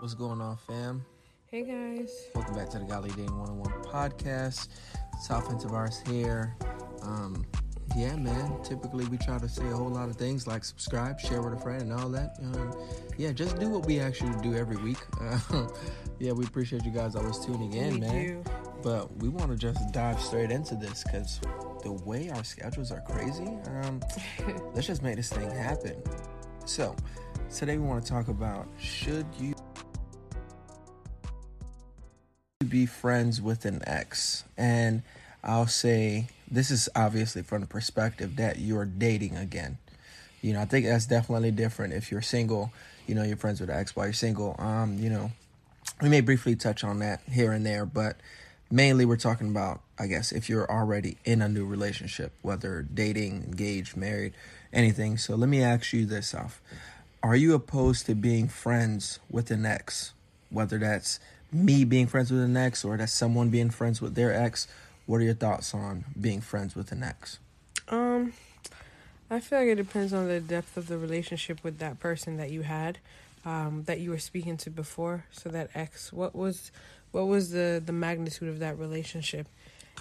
What's going on, fam? Hey guys. Welcome back to the Godly Dating 101 podcast. Safa and Tavares here. Um, yeah, man. Typically, we try to say a whole lot of things like subscribe, share with a friend, and all that. Um, yeah, just do what we actually do every week. Uh, yeah, we appreciate you guys always tuning in, we man. do. But we want to just dive straight into this because the way our schedules are crazy. Um, let's just make this thing happen. So, today we want to talk about should you be friends with an ex? And I'll say this is obviously from the perspective that you're dating again. You know, I think that's definitely different if you're single, you know, you're friends with an ex while you're single. Um, you know, we may briefly touch on that here and there, but mainly we're talking about, I guess, if you're already in a new relationship, whether dating, engaged, married, anything. So let me ask you this off. Are you opposed to being friends with an ex? Whether that's me being friends with an ex or that's someone being friends with their ex, what are your thoughts on being friends with an ex? Um, I feel like it depends on the depth of the relationship with that person that you had, um, that you were speaking to before. So that ex, what was, what was the the magnitude of that relationship?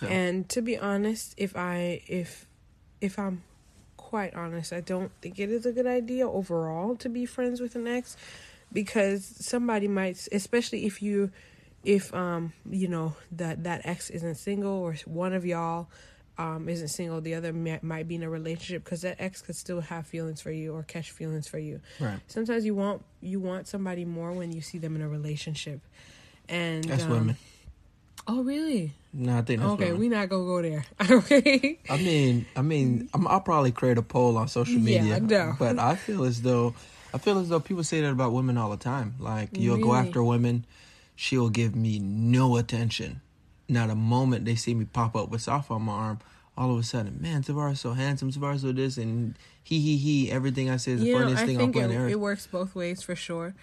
Okay. And to be honest, if I if if I'm quite honest, I don't think it is a good idea overall to be friends with an ex because somebody might especially if you if um you know that that ex isn't single or one of y'all um isn't single the other may, might be in a relationship because that ex could still have feelings for you or catch feelings for you Right. sometimes you want you want somebody more when you see them in a relationship and That's um, women. oh really No, I think that's okay women. we not gonna go there okay I mean, I mean, I'm, I'll probably create a poll on social Yeah, media, I know. but I feel as though I feel as though people say that about women all the time. Like you'll go after women, she'll give me no attention. Now the moment they see me pop up with Safa on my arm, all of a sudden, man, Tavares so handsome, Tavares so this, and he he he. Everything I say is the you know, funniest I thing on think it, planet Earth. it works both ways for sure.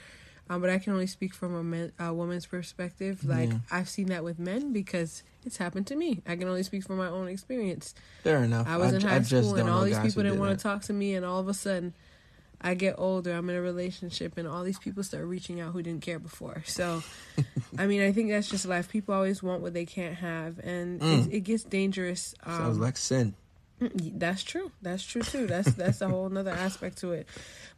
Um, but I can only speak from a, man, a woman's perspective. Like Yeah. I've seen that with men because it's happened to me. I can only speak from my own experience. Fair enough. I was in high just school and all these people didn't want to talk to me, and all of a sudden, I get older. I'm in a relationship, and all these people start reaching out who didn't care before. So, I mean, I think that's just life. People always want what they can't have, and Mm. it, it gets dangerous. Um, Sounds like sin. that's true. That's true too. That's that's a whole nother aspect to it.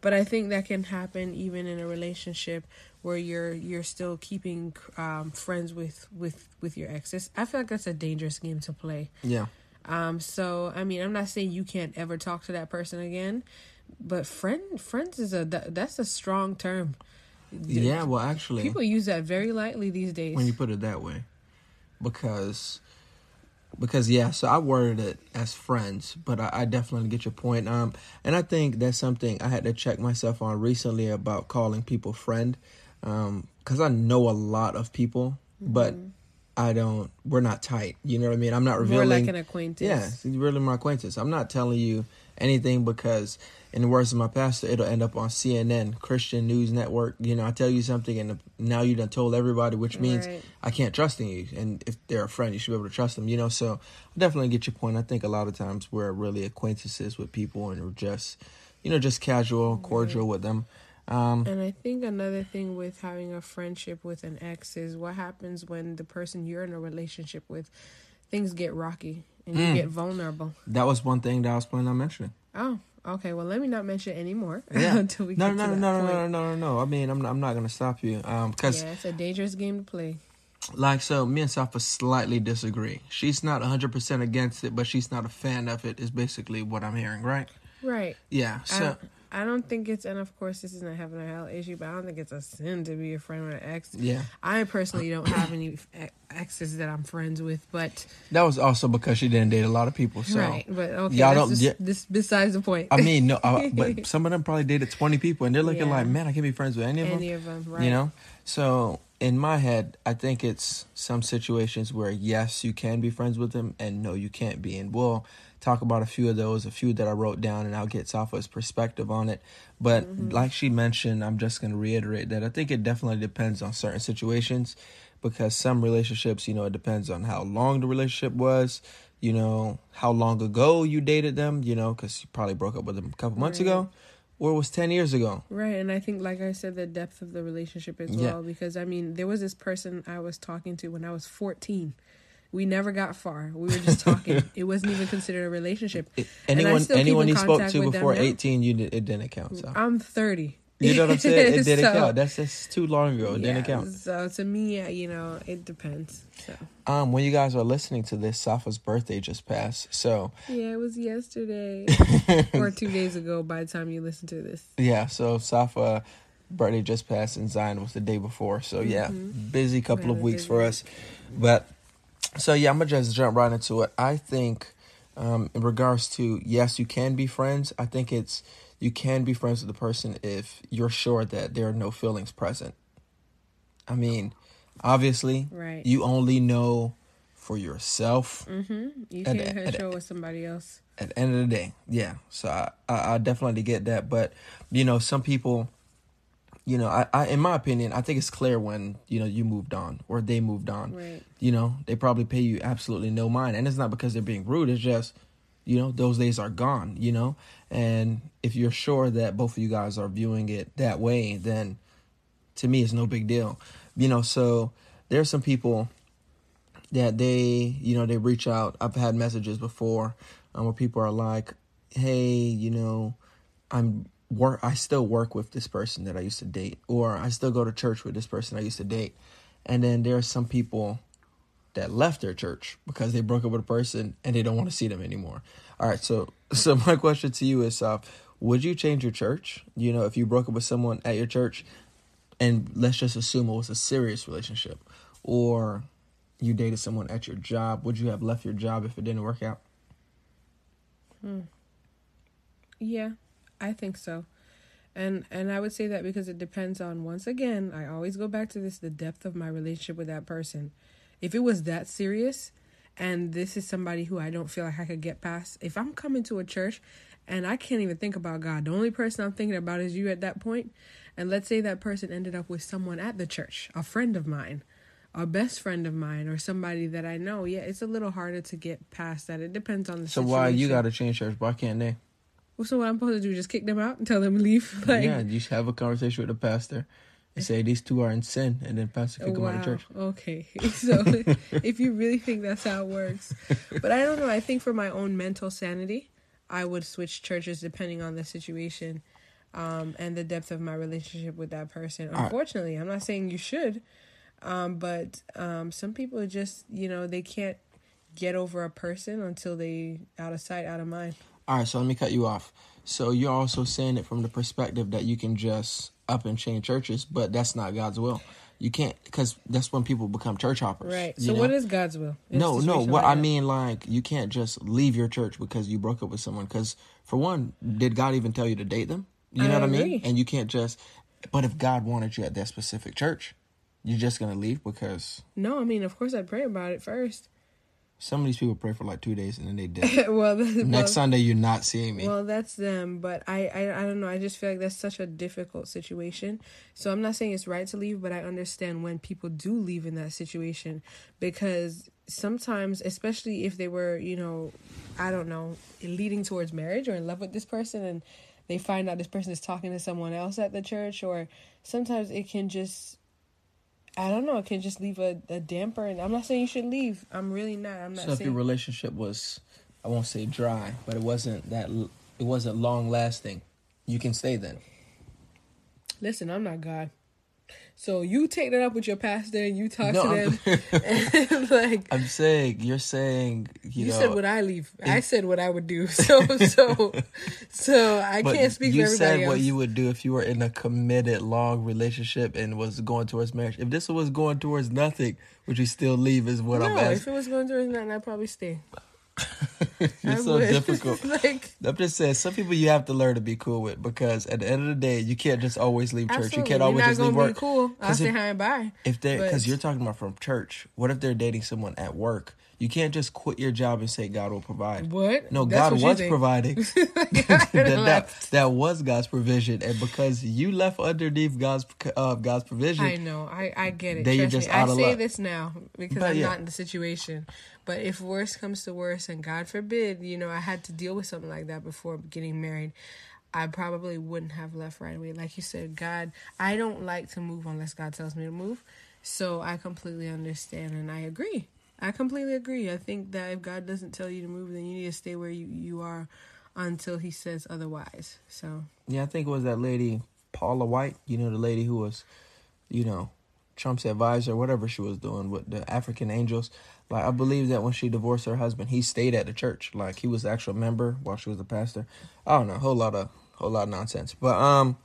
But I think that can happen even in a relationship where you're you're still keeping um, friends with with with your exes. I feel like that's a dangerous game to play. Yeah. Um, so I mean, I'm not saying you can't ever talk to that person again, but friend friends is a that, that's a strong term. Yeah. Well, actually, People use that very lightly these days. when you put it that way because because yeah so i worded it as friends but I, I definitely get your point um and i think that's something i had to check myself on recently about calling people friend um because i know a lot of people but i don't we're not tight you know what i mean i'm not revealing. More like an acquaintance. yeah, really my acquaintance. I'm not telling you anything because, in the words of my pastor, it'll end up on CNN, Christian News Network. You know, I tell you something, and now you done told everybody, which means Right. I can't trust in you. And if they're a friend, you should be able to trust them. You know, so I definitely get your point. I think a lot of times we're really acquaintances with people, and we're just, you know, just casual, cordial with them. Um, And I think another thing with having a friendship with an ex is what happens when the person you're in a relationship with, things get rocky and you Mm. get vulnerable. that was one thing that I was planning on mentioning. Oh, okay. Well, let me not mention it anymore Yeah. until we No, get no, to no, no, no, no, no, no, no. I mean, I'm not, I'm not gonna stop you. Um, because Yeah, it's a dangerous game to play. Like so, me and Safa slightly disagree. She's not 100% against it, but she's not a fan of it. Is basically what I'm hearing, right? Right. Yeah. So I don't think it's, and of course, this isn't having a hell issue, but I don't think it's a sin to be a friend with an ex. yeah, I personally don't have any exes that I'm friends with, but that was also because she didn't date a lot of people. So right. But okay, Y'all don't- just, yeah. this besides the point. I mean, no, uh, but some of them probably dated 20 people, and they're looking Yeah. like, man, I can't be friends with any of them. any of them, right? You know. So in my head, I think it's some situations where yes, you can be friends with them, and no, you can't be. And we'll talk about a few of those, a few that I wrote down, and I'll get Safa's perspective on it. But mm-hmm. like she mentioned, I'm just going to reiterate that I think it definitely depends on certain situations, because some relationships, you know, it depends on how long the relationship was. You know, how long ago you dated them, you know, because you probably broke up with them a couple months ago or it was 10 years ago. Right, and I think, like I said, the depth of the relationship as Yeah. well. Because I mean, there was this person I was talking to when I was fourteen. We never got far. We were just talking. it wasn't even considered a relationship. It- anyone anyone you spoke to before 18, you did, it didn't count. So. I'm thirty. You know what I'm saying? It didn't So- count. That's just too long ago. It yeah, didn't count. So to me, uh, you know, it depends. So Um, when you guys are listening to this, Safa's birthday just passed. So yeah, it was yesterday or two days ago. By the time you listen to this, yeah, so Safa birthday just passed and Zion was the day before. So yeah, Mhm. busy couple of weeks busy. for us. But so yeah, I'm gonna just jump right into it. I think um, in regards to yes, you can be friends. I think it's you can be friends with the person if you're sure that there are no feelings present. I mean, obviously, right? you only know for yourself. mm-hmm. You can't at- show with somebody else. at the end of the day yeah so i i, I definitely get that but you know some people you know I, I in my opinion i think it's clear when you know you moved on or they moved on. Right. you know they probably pay you absolutely no mind. And it's not because they're being rude it's just you know those days are gone you know? And if you're sure that both of you guys are viewing it that way then to me it's no big deal. You know so there's some people that they you know they reach out. I've had messages before um, where people are like hey you know i'm work i still work with this person that i used to date or i still go to church with this person i used to date. And then there are some people that left their church because they broke up with a person and they don't want to see them anymore. All right so so my question to you is uh would you change your church? You know if you broke up with someone at your church and let's just assume it was a serious relationship or you dated someone at your job would you have left your job if it didn't work out? Hmm. Yeah, I think so. And and I would say that because it depends on once again, I always go back to this the depth of my relationship with that person. If it was that serious and this is somebody who I don't feel like I could get past, if I'm coming to a church and I can't even think about God, the only person I'm thinking about is you at that point, and let's say that person ended up with someone at the church, a friend of mine, a best friend of mine, or somebody that I know, yeah, it's a little harder to get past that. It depends on the so situation. why you got to change church why can't they so what I'm supposed to do? Just kick them out and tell them to leave? Like, yeah you should have a conversation with the pastor and say these two are in sin and then pastor can come out of church Okay. So if you really think that's how it works. But I don't know. I think for my own mental sanity, I would switch churches depending on the situation um, and the depth of my relationship with that person. Unfortunately, I'm not saying you should. Um, but um, some people just, you know, they can't get over a person until they out of sight, out of mind. All right so let me cut you off so you're also saying it from the perspective that you can just up and change churches but that's not god's will you can't because that's when people become church hoppers Right. So know? what is God's will? a no no what like i that? mean like you can't just leave your church because you broke up with someone because for one did god even tell you to date them you know I what i mean and you can't just but if god wanted you at that specific church you're just gonna leave because No, I mean, of course, I'd pray about it first. Some of these people pray for like two days and then they did well, that's, next well, sunday you're not seeing me well, that's them. But I, I, I don't know. I just feel like that's such a difficult situation. So I'm not saying it's right to leave, but I understand when people do leave in that situation because sometimes, especially if they were, you know, I don't know, leading towards marriage or in love with this person, and they find out this person is talking to someone else at the church, or sometimes it can just. I don't know. It can just leave a, a damper, and I'm not saying you should leave. I'm really not. I'm not so if saying. your relationship was i won't say dry but it wasn't that l- it wasn't long lasting you can stay then Listen, I'm not God. So you take that up with your pastor and you talk No, to them. and like i'm saying you're saying you, you know said, would I leave? I said what I would do. So so so I can't speak you for everybody said what you would do if you were in a committed long relationship and was going towards marriage. If this was going towards nothing, would you still leave? Is what I'm no, if asking. it was going through nothing, I'd probably stay. You're I so would. difficult. like I'm just saying, some people you have to learn to be cool with because at the end of the day, you can't just always leave church. absolutely, You can't always just leave be work. cool. I'll say hi and bye. If they, because you're talking about from church. What if they're dating someone at work? You can't just quit your job and say God will provide. What? No, That's God what was think. providing. that, that, that was God's provision, and because you left underneath God's uh, God's provision, I know. I, I get it. Then you're Trust just me. out I of say luck. this now because But I'm yeah. not in the situation. But if worse comes to worse, and God forbid, you know, I had to deal with something like that before getting married. I probably wouldn't have left right away. Like you said, God, I don't like to move unless God tells me to move. So I completely understand and I agree. I completely agree. I think that if God doesn't tell you to move, then you need to stay where you, you are until he says otherwise. So Yeah, I think it was that lady Paula White, you know, the lady who was, you know, Trump's advisor, whatever she was doing with the African Angels. Like I believe that when she divorced her husband, he stayed at the church. Like he was the actual member while she was the pastor. I don't know, whole lot of whole lot of nonsense. But um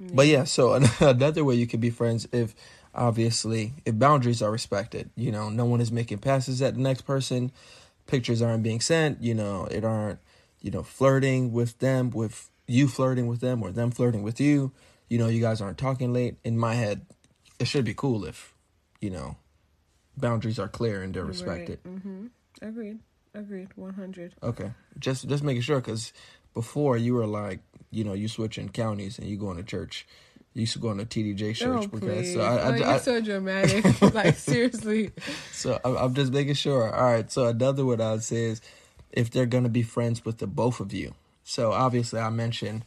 but yeah, so another way you can be friends if obviously if boundaries are respected. You know, no one is making passes at the next person, pictures aren't being sent, you know, it aren't, you know, flirting with them with you flirting with them or them flirting with you. You know, you guys aren't talking late. In my head, it should be cool if, you know, boundaries are clear and they're respected. Right. Mm-hmm. Agreed. Agreed. One hundred. Okay, just just making sure because before you were like, you know, you switching counties and you going to church. You used to go on to TDJ church Oh, because uh, so I, I, oh, you're I- so dramatic. like seriously. so I'm, I'm just making sure. All right. So another one I'd say is if they're gonna be friends with the both of you. So obviously I mentioned,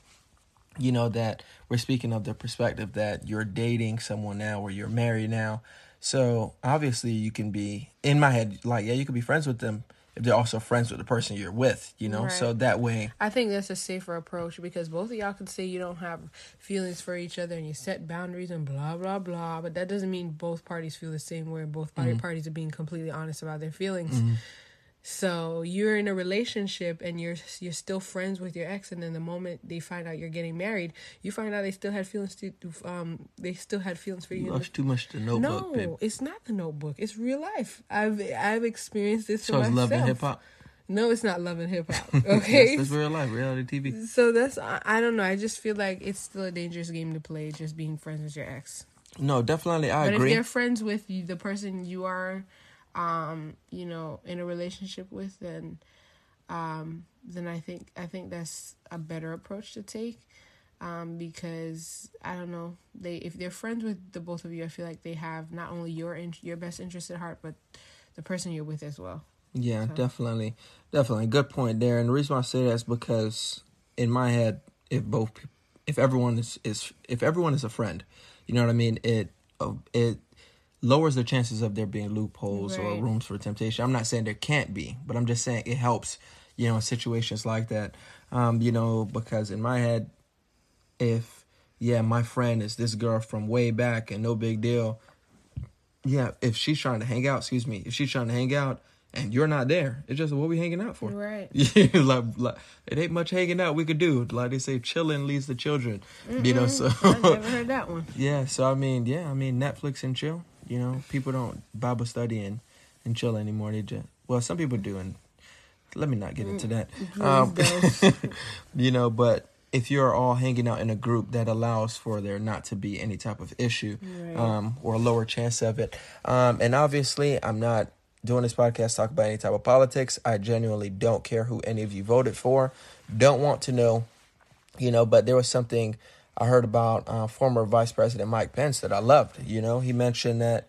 you know, that we're speaking of the perspective that you're dating someone now or you're married now. So obviously you can be in my head like yeah you can be friends with them if they're also friends with the person you're with. You know, so that way I think that's a safer approach because both of y'all can say you don't have feelings for each other and you set boundaries and blah blah blah, but that doesn't mean both parties feel the same way. and Both party Mm-hmm. parties are being completely honest about their feelings. So you're in a relationship and you're you're still friends with your ex, and then the moment they find out you're getting married, you find out they still had feelings to um they still had feelings for you. in too much the Notebook. no, babe. it's not the Notebook. It's real life. I've I've experienced this So it's myself. love and hip hop. No, it's not love and hip hop. Okay, That's, that's real life, reality TV. so that's I, I don't know. I just feel like it's still a dangerous game to play, just being friends with your ex. No, definitely, I but agree. if they're friends with the person you are, um, you know, in a relationship with, then, um, then I think I think that's a better approach to take, um, because I don't know they if they're friends with the both of you, I feel like they have not only your in, your best interest at heart, but the person you're with as well. Yeah, So- definitely, definitely. Good point there. And the reason why I say that is because in my head, if both, if everyone is is if everyone is a friend, you know what I mean. It uh, it lowers the chances of there being loopholes or rooms for temptation. I'm not saying there can't be, but I'm just saying it helps. You know, in situations like that. Um, you know, because in my head, if yeah, my friend is this girl from way back and no big deal. Yeah, if she's trying to hang out, excuse me, if she's trying to hang out and you're not there, it's just what we hanging out for. Right. Like, like it ain't much hanging out we could do. Like they say, chilling leads to children. You know, so I never heard that one. yeah. So I mean, yeah, I mean Netflix and chill. You know, people don't Bible study and and chill anymore. They just well, some people do, and let me not get into that. Um, you know, but if you're all hanging out in a group that allows for there not to be any type of issue Right. um, or a lower chance of it, um, and obviously, I'm not doing this podcast talk about any type of politics. I genuinely don't care who any of you voted for. Don't want to know, you know. But there was something I heard about uh, former Vice President Mike Pence that I loved. You know, he mentioned that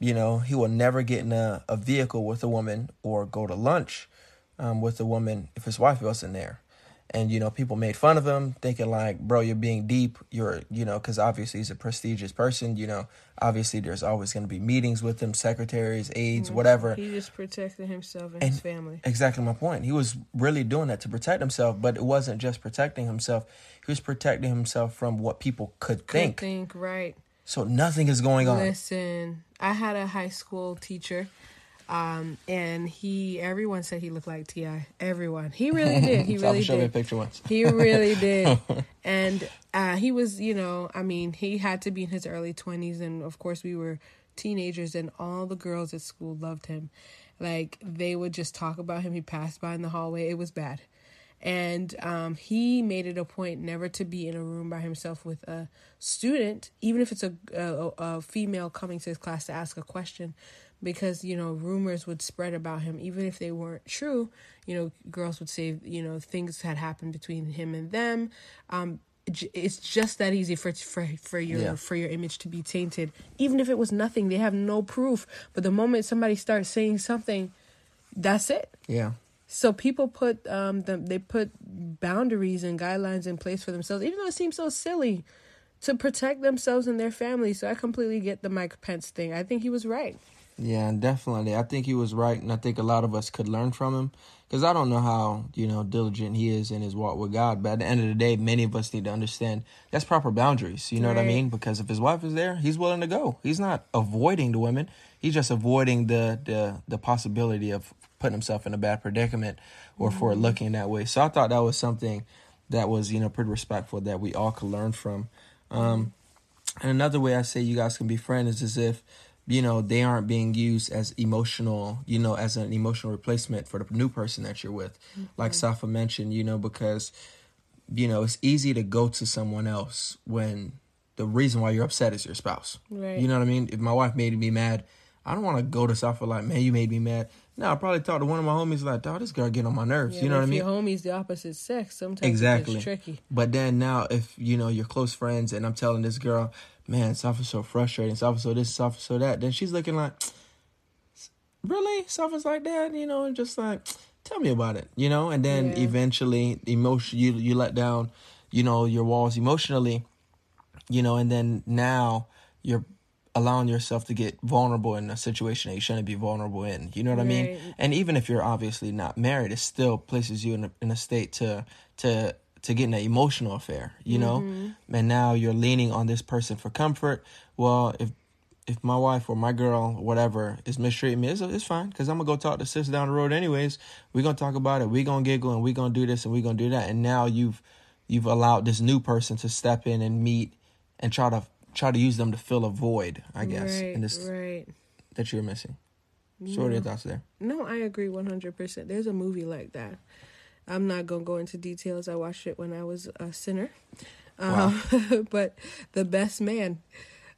you know, he will never get in a, a vehicle with a woman or go to lunch um, with a woman if his wife wasn't there. And, you know, people made fun of him, thinking like, bro, you're being deep. You're, you know, because obviously he's a prestigious person. You know, obviously there's always going to be meetings with him, secretaries, aides, mm-hmm. whatever. He just protected himself and, And- his family. Exactly my point. He was really doing that to protect himself, but it wasn't just protecting himself. He was protecting himself from what people could think. Could think right. So nothing is going on. Listen, I had a high school teacher, um, and he. Everyone said he looked like Ti. Everyone. He really did. He really show me a did. picture once. He really did. And uh, he was, you know, I mean, he had to be in his early 20s. And of course, we were teenagers, and all the girls at school loved him. Like, they would just talk about him. He passed by in the hallway. It was bad. And um, he made it a point never to be in a room by himself with a student, even if it's a, a, a female coming to his class to ask a question, because you know rumors would spread about him, even if they weren't true. You know, girls would say you know things had happened between him and them. Um, it's just that easy for for for your Yeah. for your image to be tainted, even if it was nothing. They have no proof, but the moment somebody starts saying something, that's it. Yeah. So people put um them they put boundaries and guidelines in place for themselves, even though it seems so silly to protect themselves and their family. So I completely get the Mike Pence thing. I think he was right. Yeah, definitely. I think he was right, and I think a lot of us could learn from him. Because I don't know how you know diligent he is in his walk with God, but at the end of the day, many of us need to understand that's proper boundaries. You know right. what I mean? Because if his wife is there, he's willing to go. He's not avoiding the women. He's just avoiding the the the possibility of putting himself in a bad predicament or mm-hmm. for looking that way. So I thought that was something that was you know pretty respectful that we all could learn from. Um, and another way I say you guys can be friends is if you know they aren't being used as emotional you know as an emotional replacement for the new person that you're with mm-hmm. like safa mentioned you know because you know it's easy to go to someone else when the reason why you're upset is your spouse right. you know what i mean if my wife made me mad i don't want to go to safa like man you made me mad no, I probably talk to one of my homies like, dog, this girl get on my nerves. Yeah, you know what I mean? Your homies the opposite sex, sometimes exactly. it's tricky. But then now, if you know you're close friends, and I'm telling this girl, man, Safa's so frustrating, Safa so this, Safa so that, then she's looking like, really, Safa's like that, you know, and just like, tell me about it, you know, and then yeah. eventually, emotion, you you let down, you know, your walls emotionally, you know, and then now you're allowing yourself to get vulnerable in a situation that you shouldn't be vulnerable in. You know what right. I mean? And even if you're obviously not married, it still places you in a, in a state to to to get in an emotional affair. You know, mm-hmm. and now you're leaning on this person for comfort. Well, if if my wife or my girl, or whatever, is mistreating me, it's, it's fine because I'm gonna go talk to sis down the road anyways. We're gonna talk about it. We're gonna giggle and we're gonna do this and we're gonna do that. And now you've you've allowed this new person to step in and meet and try to try to use them to fill a void, I guess, right, in this right. that you're missing. So, what are your thoughts there? No, I agree 100%. There's a movie like that. I'm not going to go into details. I watched it when I was a sinner. Wow. Um, but The Best Man.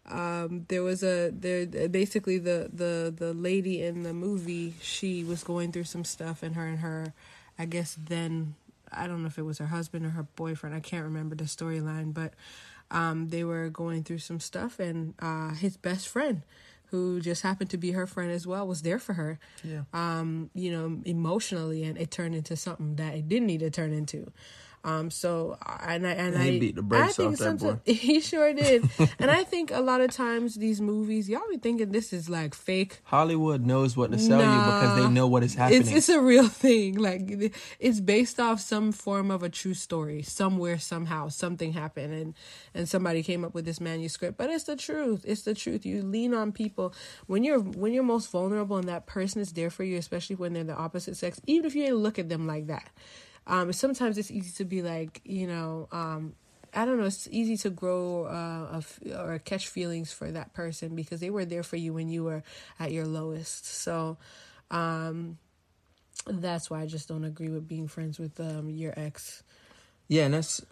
Um, there was a there basically the the the lady in the movie she was going through some stuff and her and her I guess then I don't know if it was her husband or her boyfriend I can't remember the storyline but um, they were going through some stuff, and uh, his best friend, who just happened to be her friend as well, was there for her. Yeah. Um, you know, emotionally, and it turned into something that it didn't need to turn into. Um, so and I and he I beat the brakes I think off that boy. He sure did. and I think a lot of times these movies, y'all be thinking this is like fake. Hollywood knows what to sell nah, you because they know what is happening. It's it's a real thing. Like it's based off some form of a true story. Somewhere, somehow, something happened, and and somebody came up with this manuscript. But it's the truth. It's the truth. You lean on people when you're when you're most vulnerable, and that person is there for you, especially when they're the opposite sex. Even if you ain't look at them like that um, sometimes it's easy to be like, you know, um, I don't know. It's easy to grow uh, or catch feelings for that person because they were there for you when you were at your lowest. So um, that's why I just don't agree with being friends with um, your ex. Yeah, and that's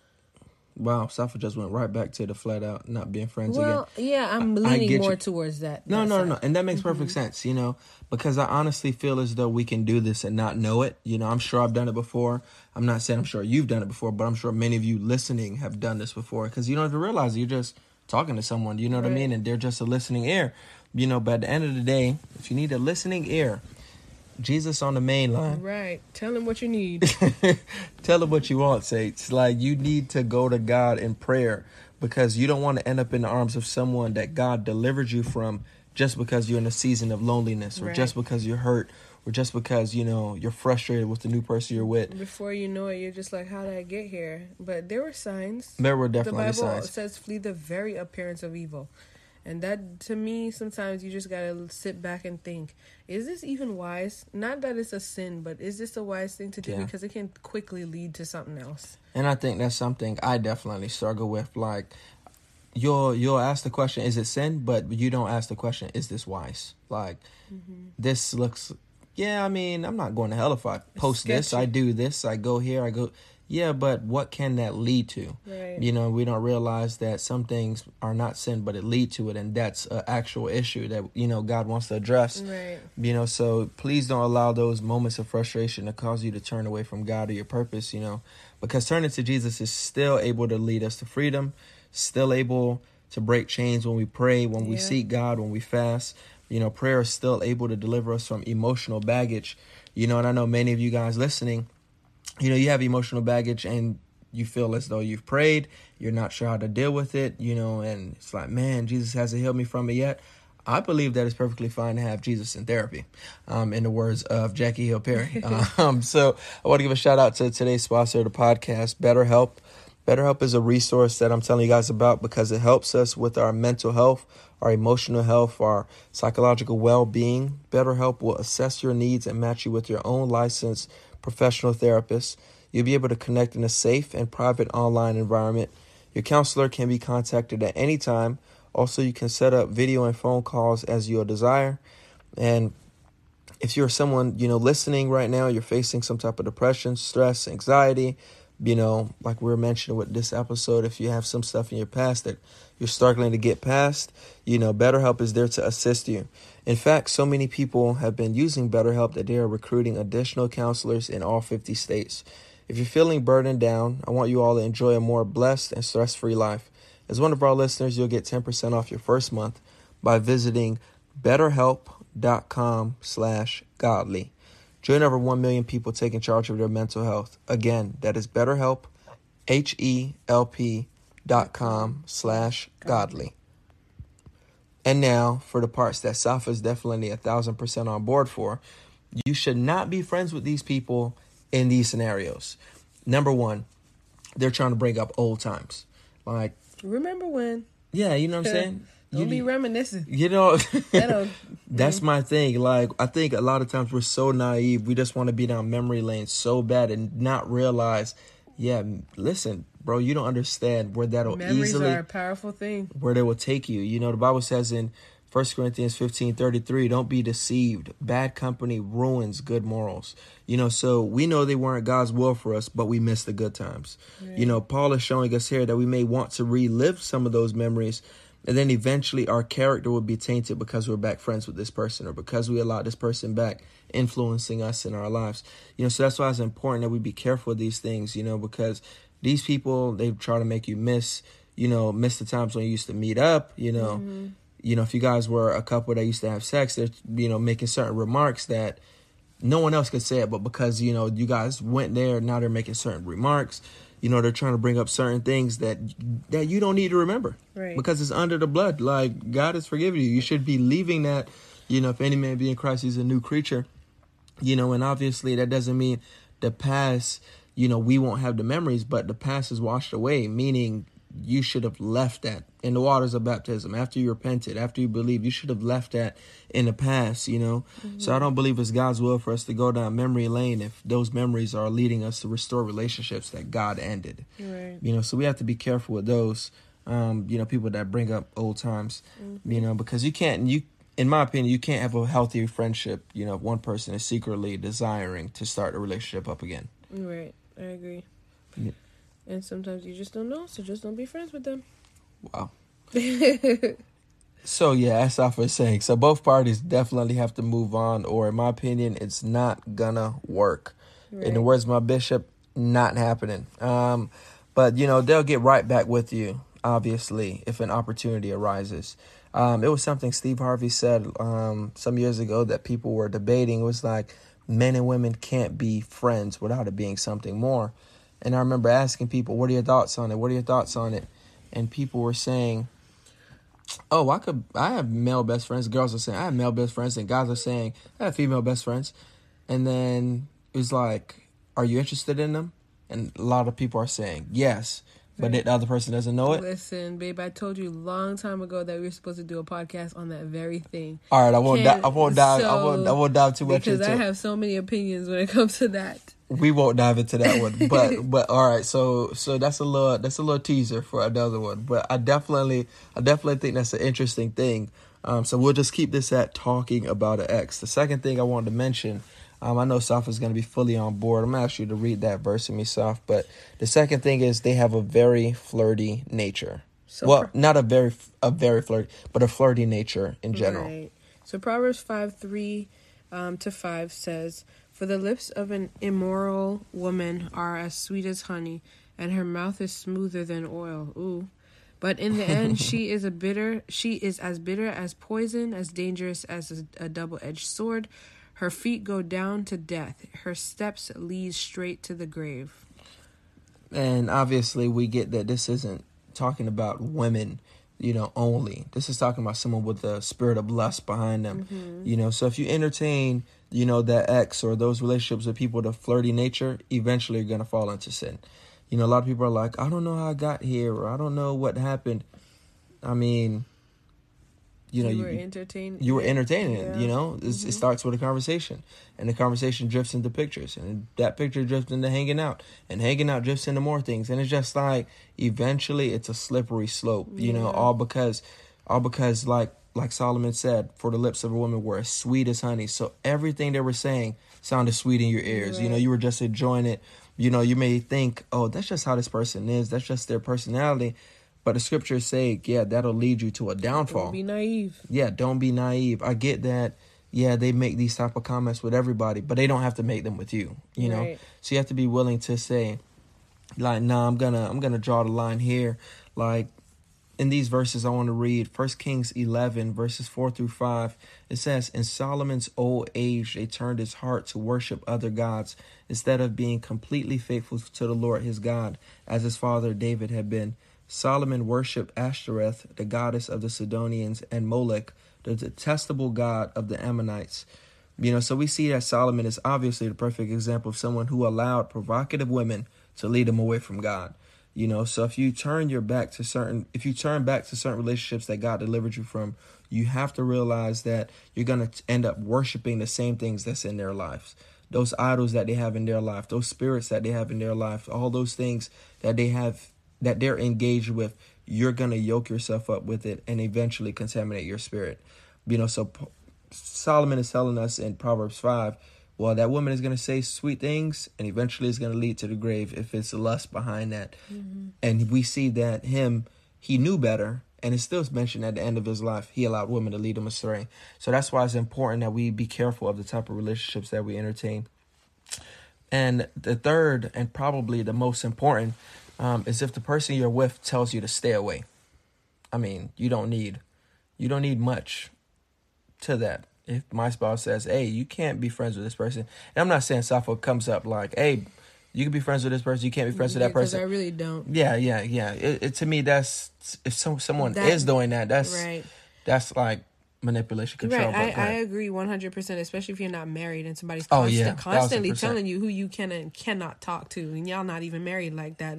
Wow, Safa just went right back to the flat out not being friends well, again. yeah, I'm leaning more you. towards that. No, that no, no, and that makes perfect mm-hmm. sense. You know, because I honestly feel as though we can do this and not know it. You know, I'm sure I've done it before. I'm not saying I'm sure you've done it before, but I'm sure many of you listening have done this before because you don't even realize it. you're just talking to someone. You know what right. I mean? And they're just a listening ear. You know, but at the end of the day, if you need a listening ear, Jesus on the main line. Right. Tell him what you need. Tell him what you want, Saints. Like you need to go to God in prayer because you don't want to end up in the arms of someone that God delivered you from just because you're in a season of loneliness or right. just because you're hurt or just because you know you're frustrated with the new person you're with. Before you know it, you're just like, "How did I get here?" But there were signs. There were definitely signs. the Bible signs. says, "Flee the very appearance of evil." And that to me, sometimes you just gotta sit back and think: Is this even wise? Not that it's a sin, but is this a wise thing to do? Yeah. Because it can quickly lead to something else. And I think that's something I definitely struggle with. Like, you'll you'll ask the question, "Is it sin?" But you don't ask the question, "Is this wise?" Like, mm-hmm. this looks. Yeah, I mean, I'm not going to hell if I post this. I do this. I go here. I go. Yeah, but what can that lead to? Right. You know, we don't realize that some things are not sin, but it lead to it, and that's an actual issue that you know God wants to address. Right. You know, so please don't allow those moments of frustration to cause you to turn away from God or your purpose. You know, because turning to Jesus is still able to lead us to freedom, still able to break chains when we pray, when we seek God, when we fast. You know, prayer is still able to deliver us from emotional baggage. You know, and I know many of you guys listening, you know, you have emotional baggage and you feel as though you've prayed, you're not sure how to deal with it, you know, and it's like, man, Jesus hasn't healed me from it yet. I believe that it's perfectly fine to have Jesus in therapy, um, in the words of Jackie Hill Perry. um, so I want to give a shout out to today's sponsor of the podcast, BetterHelp. BetterHelp is a resource that I'm telling you guys about because it helps us with our mental health, our emotional health, our psychological well being. BetterHelp will assess your needs and match you with your own licensed professional therapist. You'll be able to connect in a safe and private online environment. Your counselor can be contacted at any time also, you can set up video and phone calls as you desire. And if you're someone, you know, listening right now, you're facing some type of depression, stress, anxiety, you know, like we were mentioning with this episode, if you have some stuff in your past that you're struggling to get past, you know, BetterHelp is there to assist you. In fact, so many people have been using BetterHelp that they are recruiting additional counselors in all 50 states. If you're feeling burdened down, I want you all to enjoy a more blessed and stress free life. As one of our listeners, you'll get 10% off your first month by visiting betterhelp.com slash godly. Join over 1 million people taking charge of their mental health. Again, that is betterhelp, H-E-L-P dot com slash godly. And now for the parts that Safa is definitely a thousand percent on board for. You should not be friends with these people in these scenarios. Number one, they're trying to bring up old times. Like Remember when? Yeah, you know what I'm saying? Don't you be reminiscing. You know, that's my thing. Like, I think a lot of times we're so naive. We just want to be down memory lane so bad and not realize, yeah, listen, bro, you don't understand where that'll Memories easily. are a powerful thing. Where they will take you. You know, the Bible says in 1 Corinthians 15 33, don't be deceived. Bad company ruins good morals. You know, so we know they weren't God's will for us, but we missed the good times. Right. You know, Paul is showing us here that we may want to relive some of those memories, and then eventually our character will be tainted because we're back friends with this person or because we allowed this person back influencing us in our lives. You know, so that's why it's important that we be careful of these things, you know, because these people, they try to make you miss, you know, miss the times when you used to meet up, you know. Mm-hmm you know, if you guys were a couple that used to have sex, they're, you know, making certain remarks that no one else could say it, but because, you know, you guys went there, now they're making certain remarks. You know, they're trying to bring up certain things that that you don't need to remember. Right. Because it's under the blood. Like God has forgiven you. You should be leaving that, you know, if any man be in Christ, he's a new creature. You know, and obviously that doesn't mean the past, you know, we won't have the memories, but the past is washed away, meaning you should have left that in the waters of baptism after you repented after you believed you should have left that in the past you know mm-hmm. so i don't believe it's god's will for us to go down memory lane if those memories are leading us to restore relationships that god ended right. you know so we have to be careful with those um, you know people that bring up old times mm-hmm. you know because you can't you in my opinion you can't have a healthy friendship you know if one person is secretly desiring to start a relationship up again right i agree yeah. And sometimes you just don't know, so just don't be friends with them. Wow. so yeah, as I was saying, so both parties definitely have to move on, or in my opinion, it's not gonna work. Right. In the words of my bishop, not happening. Um, but you know they'll get right back with you, obviously, if an opportunity arises. Um, it was something Steve Harvey said um, some years ago that people were debating. It was like men and women can't be friends without it being something more. And I remember asking people, "What are your thoughts on it? What are your thoughts on it?" And people were saying, "Oh, I could. I have male best friends." Girls are saying, "I have male best friends," and guys are saying, "I have female best friends." And then it's like, "Are you interested in them?" And a lot of people are saying, "Yes." But the other person doesn't know it. Listen, babe, I told you a long time ago that we were supposed to do a podcast on that very thing. All right, I won't. Di- I won't dive. So, I won't. I won't dive too much because into I have so many opinions when it comes to that we won't dive into that one but but all right so so that's a little that's a little teaser for another one but i definitely i definitely think that's an interesting thing. Um, so we'll just keep this at talking about an ex the second thing i wanted to mention um, i know Saf is going to be fully on board. I'm going to ask you to read that verse in me Saf but the second thing is they have a very flirty nature. So well pro- not a very a very flirty but a flirty nature in general. Right. so proverbs 5 3 um, to 5 says for the lips of an immoral woman are as sweet as honey, and her mouth is smoother than oil. Ooh. But in the end, she is a bitter. She is as bitter as poison, as dangerous as a, a double-edged sword. Her feet go down to death. Her steps lead straight to the grave. And obviously, we get that this isn't talking about women, you know, only. This is talking about someone with a spirit of lust behind them, mm-hmm. you know. So if you entertain, you know, that ex or those relationships with people a flirty nature, eventually you're going to fall into sin. You know, a lot of people are like, I don't know how I got here, or I don't know what happened. I mean, you know, you, were entertaining. You were entertaining yeah. You know, mm-hmm. it starts with a conversation, and the conversation drifts into pictures, and that picture drifts into hanging out, and hanging out drifts into more things, and it's just like eventually it's a slippery slope. You yeah. know, all because, all because like like Solomon said, for the lips of a woman were as sweet as honey. So everything they were saying sounded sweet in your ears. Right. You know, you were just enjoying it you know, you may think, oh, that's just how this person is. That's just their personality. But the scriptures say, yeah, that'll lead you to a downfall. Don't be naive. Yeah, don't be naive. I get that. Yeah, they make these type of comments with everybody, but they don't have to make them with you. You know, right. so you have to be willing to say, like, nah, I'm gonna, I'm gonna draw the line here. Like, in these verses I want to read 1 Kings 11 verses 4 through 5 it says in Solomon's old age they turned his heart to worship other gods instead of being completely faithful to the Lord his God as his father David had been. Solomon worshiped Ashtoreth the goddess of the Sidonians and Molech the detestable god of the Ammonites. You know so we see that Solomon is obviously the perfect example of someone who allowed provocative women to lead him away from God you know, so if you turn your back to certain, if you turn back to certain relationships that God delivered you from, you have to realize that you're going to end up worshiping the same things that's in their lives. Those idols that they have in their life, those spirits that they have in their life, all those things that they have, that they're engaged with, you're going to yoke yourself up with it and eventually contaminate your spirit. You know, so Solomon is telling us in Proverbs 5 well, that woman is going to say sweet things and eventually it's going to lead to the grave if it's the lust behind that. Mm-hmm. And we see that him, he knew better. And it's still mentioned at the end of his life, he allowed women to lead him astray. So that's why it's important that we be careful of the type of relationships that we entertain. And the third, and probably the most important, um, is if the person you're with tells you to stay away. I mean, you don't need, you don't need much to that if my spouse says, "Hey, you can't be friends with this person," and I'm not saying Safa comes up like, "Hey, you can be friends with this person, you can't be friends yeah, with that person." I really don't. Yeah, yeah, yeah. It, it to me that's if some someone that, is doing that, that's right. That's like manipulation, control. Right, I, I agree one hundred percent. Especially if you're not married and somebody's constant, oh, yeah, constantly telling you who you can and cannot talk to, and y'all not even married like that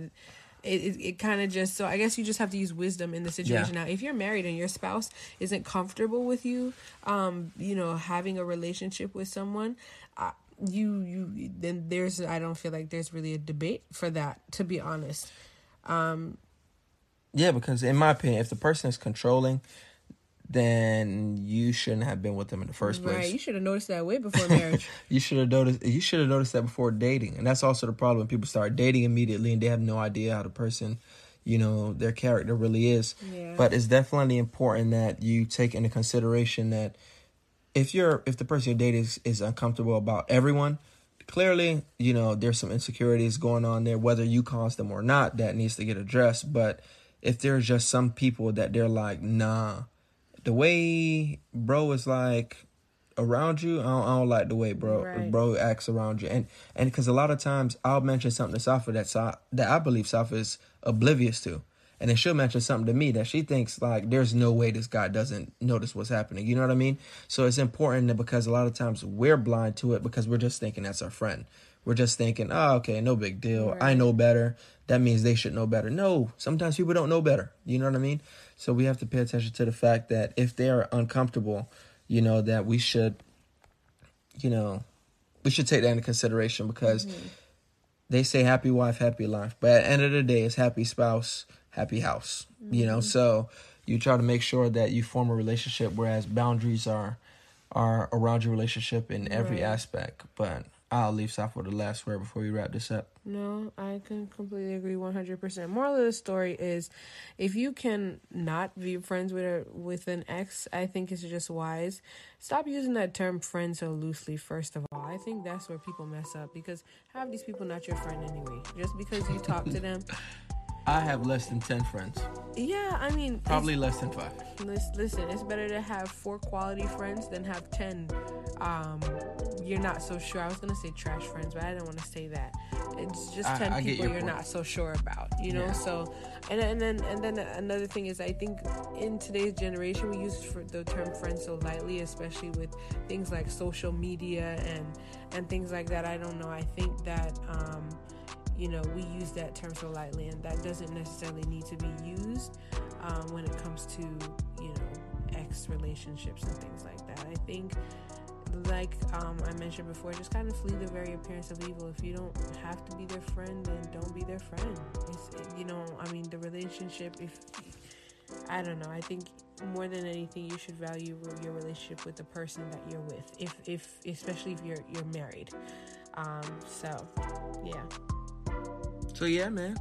it, it, it kind of just so i guess you just have to use wisdom in the situation yeah. now if you're married and your spouse isn't comfortable with you um you know having a relationship with someone uh, you you then there's i don't feel like there's really a debate for that to be honest um yeah because in my opinion if the person is controlling then you shouldn't have been with them in the first place. Right. You should have noticed that way before marriage. you should have noticed. You should have noticed that before dating, and that's also the problem. When people start dating immediately, and they have no idea how the person, you know, their character really is. Yeah. But it's definitely important that you take into consideration that if you're if the person you're dating is, is uncomfortable about everyone, clearly, you know, there's some insecurities going on there, whether you caused them or not. That needs to get addressed. But if there's just some people that they're like, nah the way bro is like around you, I don't, I don't like the way bro right. bro acts around you, and and because a lot of times I'll mention something to Safa that Sa- that I believe Safa is oblivious to, and then she'll mention something to me that she thinks like there's no way this guy doesn't notice what's happening. You know what I mean? So it's important that because a lot of times we're blind to it because we're just thinking that's our friend. We're just thinking, oh, okay, no big deal. Right. I know better. That means they should know better. No, sometimes people don't know better. You know what I mean? So we have to pay attention to the fact that if they are uncomfortable, you know, that we should, you know, we should take that into consideration because mm-hmm. they say happy wife, happy life. But at the end of the day, it's happy spouse, happy house. Mm-hmm. You know, mm-hmm. so you try to make sure that you form a relationship whereas boundaries are are around your relationship in every right. aspect. But I'll leave Safa for the last word before we wrap this up. No, I can completely agree 100%. Moral of the story is if you can not be friends with a, with an ex, I think it's just wise. Stop using that term friend so loosely, first of all. I think that's where people mess up because have these people not your friend anyway. Just because you talk to them. I have less than 10 friends. Yeah, I mean, Probably less than five. Listen, it's better to have four quality friends than have ten. Um, you're not so sure. I was gonna say trash friends, but I didn't want to say that. It's just I- ten I people your you're point. not so sure about, you know. Yeah. So, and and then and then another thing is, I think in today's generation, we use the term friend so lightly, especially with things like social media and and things like that. I don't know. I think that. Um, you know, we use that term so lightly, and that doesn't necessarily need to be used um, when it comes to, you know, ex relationships and things like that. I think, like um, I mentioned before, just kind of flee the very appearance of evil. If you don't have to be their friend, then don't be their friend. It's, you know, I mean, the relationship, if I don't know, I think more than anything, you should value your relationship with the person that you're with, if, if especially if you're you're married. Um, so, yeah. So yeah, man.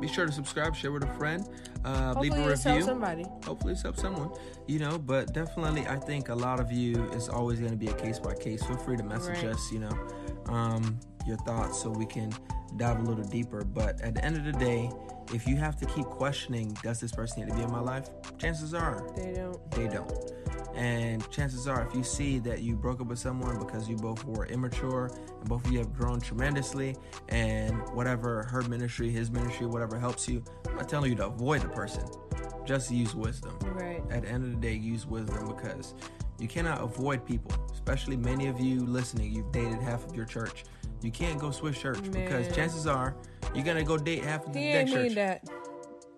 Be sure to subscribe, share with a friend, uh, leave Hopefully, a review. somebody. Hopefully, it's help someone. You know, but definitely, I think a lot of you is always going to be a case by case. Feel free to message Right. us. You know, um, your thoughts so we can dive a little deeper. But at the end of the day, if you have to keep questioning, does this person need to be in my life? Chances are They don't. they don't. And chances are, if you see that you broke up with someone because you both were immature and both of you have grown tremendously, and whatever her ministry, his ministry, whatever helps you, I'm not telling you to avoid the person. Just use wisdom. Right. At the end of the day, use wisdom because you cannot avoid people. Especially many of you listening, you've dated half of your church. You can't go switch church because chances are you're gonna go date half of the He next ain't church.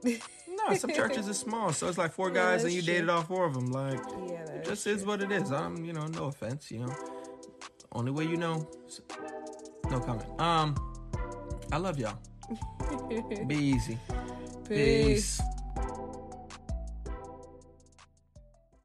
mean that. No, some churches are small, so it's like four Yeah, guys and you true. dated all four of them. Like, Yeah, it just is what it is. I'm, you know, no offense. You know, only way you know. No comment. Um, I love y'all. Be easy. Peace. Peace.